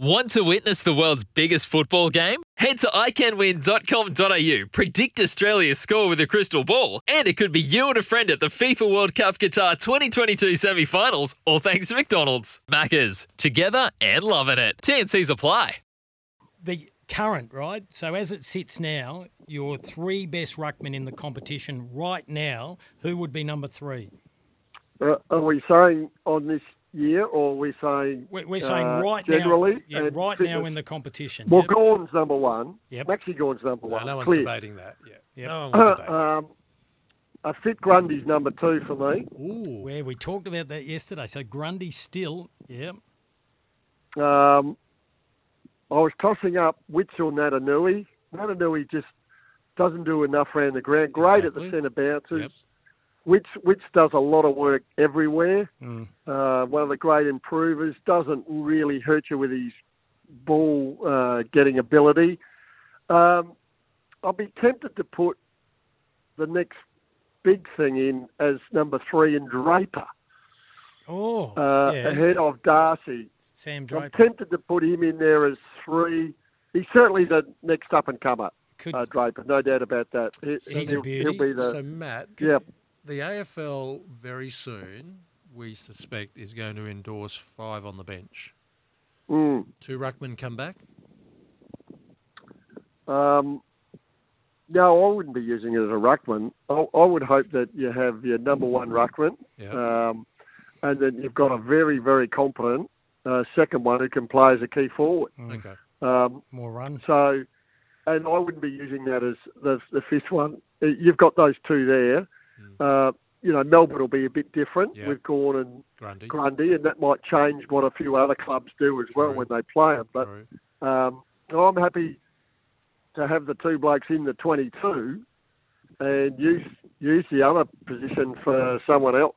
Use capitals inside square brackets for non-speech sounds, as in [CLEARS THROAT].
Want to witness the world's biggest football game? Head to iCanWin.com.au, predict Australia's score with a crystal ball, and it could be you and a friend at the FIFA World Cup Qatar 2022 semi finals, all thanks to McDonald's. Maccas, together and loving it. TNC's apply. The current, right? So as it sits now, your three best ruckmen in the competition right now, who would be number three? Uh, are we saying on this year, or are we saying We're, we're saying uh, right generally? now, yeah, and right now in the competition. Well, Yep. Gawn's number one. Yep. Maxie Gawn's number No, one. no one's Clear. debating that. Yeah. Yep. No one [CLEARS THROAT] um, a fit Grundy's number two for me. Ooh. Where we talked about that yesterday. So Grundy still, yeah. Um, I was tossing up Witzel Naitanui. Naitanui just doesn't do enough around the ground. Great at the centre bounces. Yep. Witts, Witts does a lot of work everywhere. Mm. Uh, one of the great improvers. Doesn't really hurt you with his ball uh, getting ability. Um, I'll be tempted to put the next big thing in as number three in Draper Oh, uh, yeah. ahead of Darcy. Sam I'm tempted to put him in there as three. He's certainly the next up and comer, Could, uh, Draper. No doubt about that. He, He's a will beauty. he'll be the so Matt, yeah. The AFL very soon we suspect is going to endorse five on the bench. Mm, Two ruckmen come back. um, no, I wouldn't be using it as a ruckman. I, I would hope that you have your number one ruckman, Yeah. um, and then you've got a very, very competent uh, second one who can play as a key forward. Mm. Okay. Um, more run. So, and I wouldn't be using that as the, the fifth one. You've got those two there. Uh, you know, Melbourne will be a bit different Yeah. with Gawn and Grundy. Grundy, and that might change what a few other clubs do as well when they play them. But um, I'm happy to have the two blokes in the 22 and use use the other position for someone else.